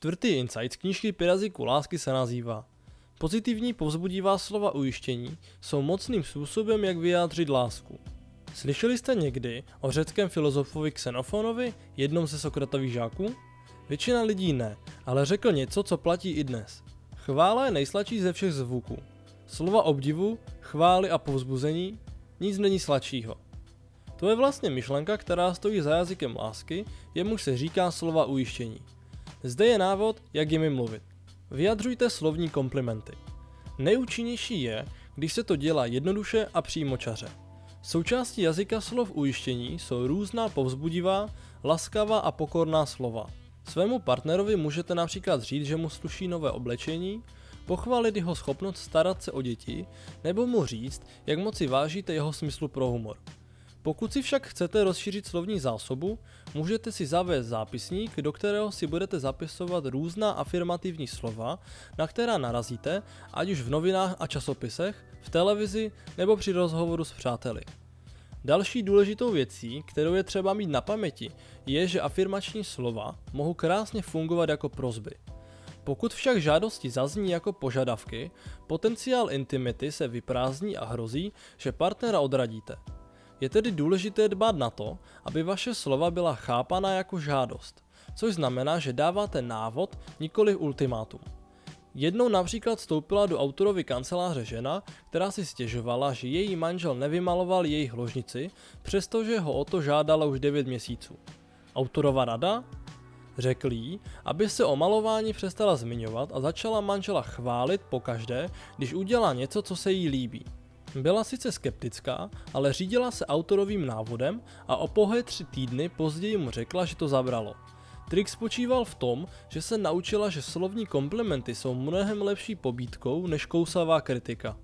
Čtvrtý insight z knížky Piraziku lásky se nazývá Pozitivní povzbudivá slova ujištění jsou mocným způsobem, jak vyjádřit lásku. Slyšeli jste někdy o řeckém filozofovi Xenofonovi, jednom ze Sokratových žáků? Většina lidí ne, ale řekl něco, co platí i dnes. Chvála je nejsladší ze všech zvuků. Slova obdivu, chvály a povzbuzení, nic není sladšího. To je vlastně myšlenka, která stojí za jazykem lásky, jemuž se říká slova ujištění. Zde je návod, jak jimi mluvit. Vyjadřujte slovní komplimenty. Nejúčinnější je, když se to dělá jednoduše a přímočaře. Součástí jazyka slov ujištění jsou různá povzbudivá, laskavá a pokorná slova. Svému partnerovi můžete například říct, že mu sluší nové oblečení, pochválit jeho schopnost starat se o děti, nebo mu říct, jak moc si vážíte jeho smyslu pro humor. Pokud si však chcete rozšířit slovní zásobu, můžete si zavést zápisník, do kterého si budete zapisovat různá afirmativní slova, na která narazíte, ať už v novinách a časopisech, v televizi nebo při rozhovoru s přáteli. Další důležitou věcí, kterou je třeba mít na paměti, je, že afirmační slova mohou krásně fungovat jako prozby. Pokud však žádosti zazní jako požadavky, potenciál intimity se vyprázdní a hrozí, že partnera odradíte. Je tedy důležité dbát na to, aby vaše slova byla chápaná jako žádost, což znamená, že dáváte návod, nikoli ultimátum. Jednou například vstoupila do autorovy kanceláře žena, která si stěžovala, že její manžel nevymaloval její ložnici, přestože ho o to žádala už 9 měsíců. Autorova rada? Řekl jí, aby se o malování přestala zmiňovat a začala manžela chválit pokaždé, když udělá něco, co se jí líbí. Byla sice skeptická, ale řídila se autorovým návodem a o pohé tři týdny později mu řekla, že to zabralo. Trik spočíval v tom, že se naučila, že slovní komplementy jsou mnohem lepší pobídkou než kousavá kritika.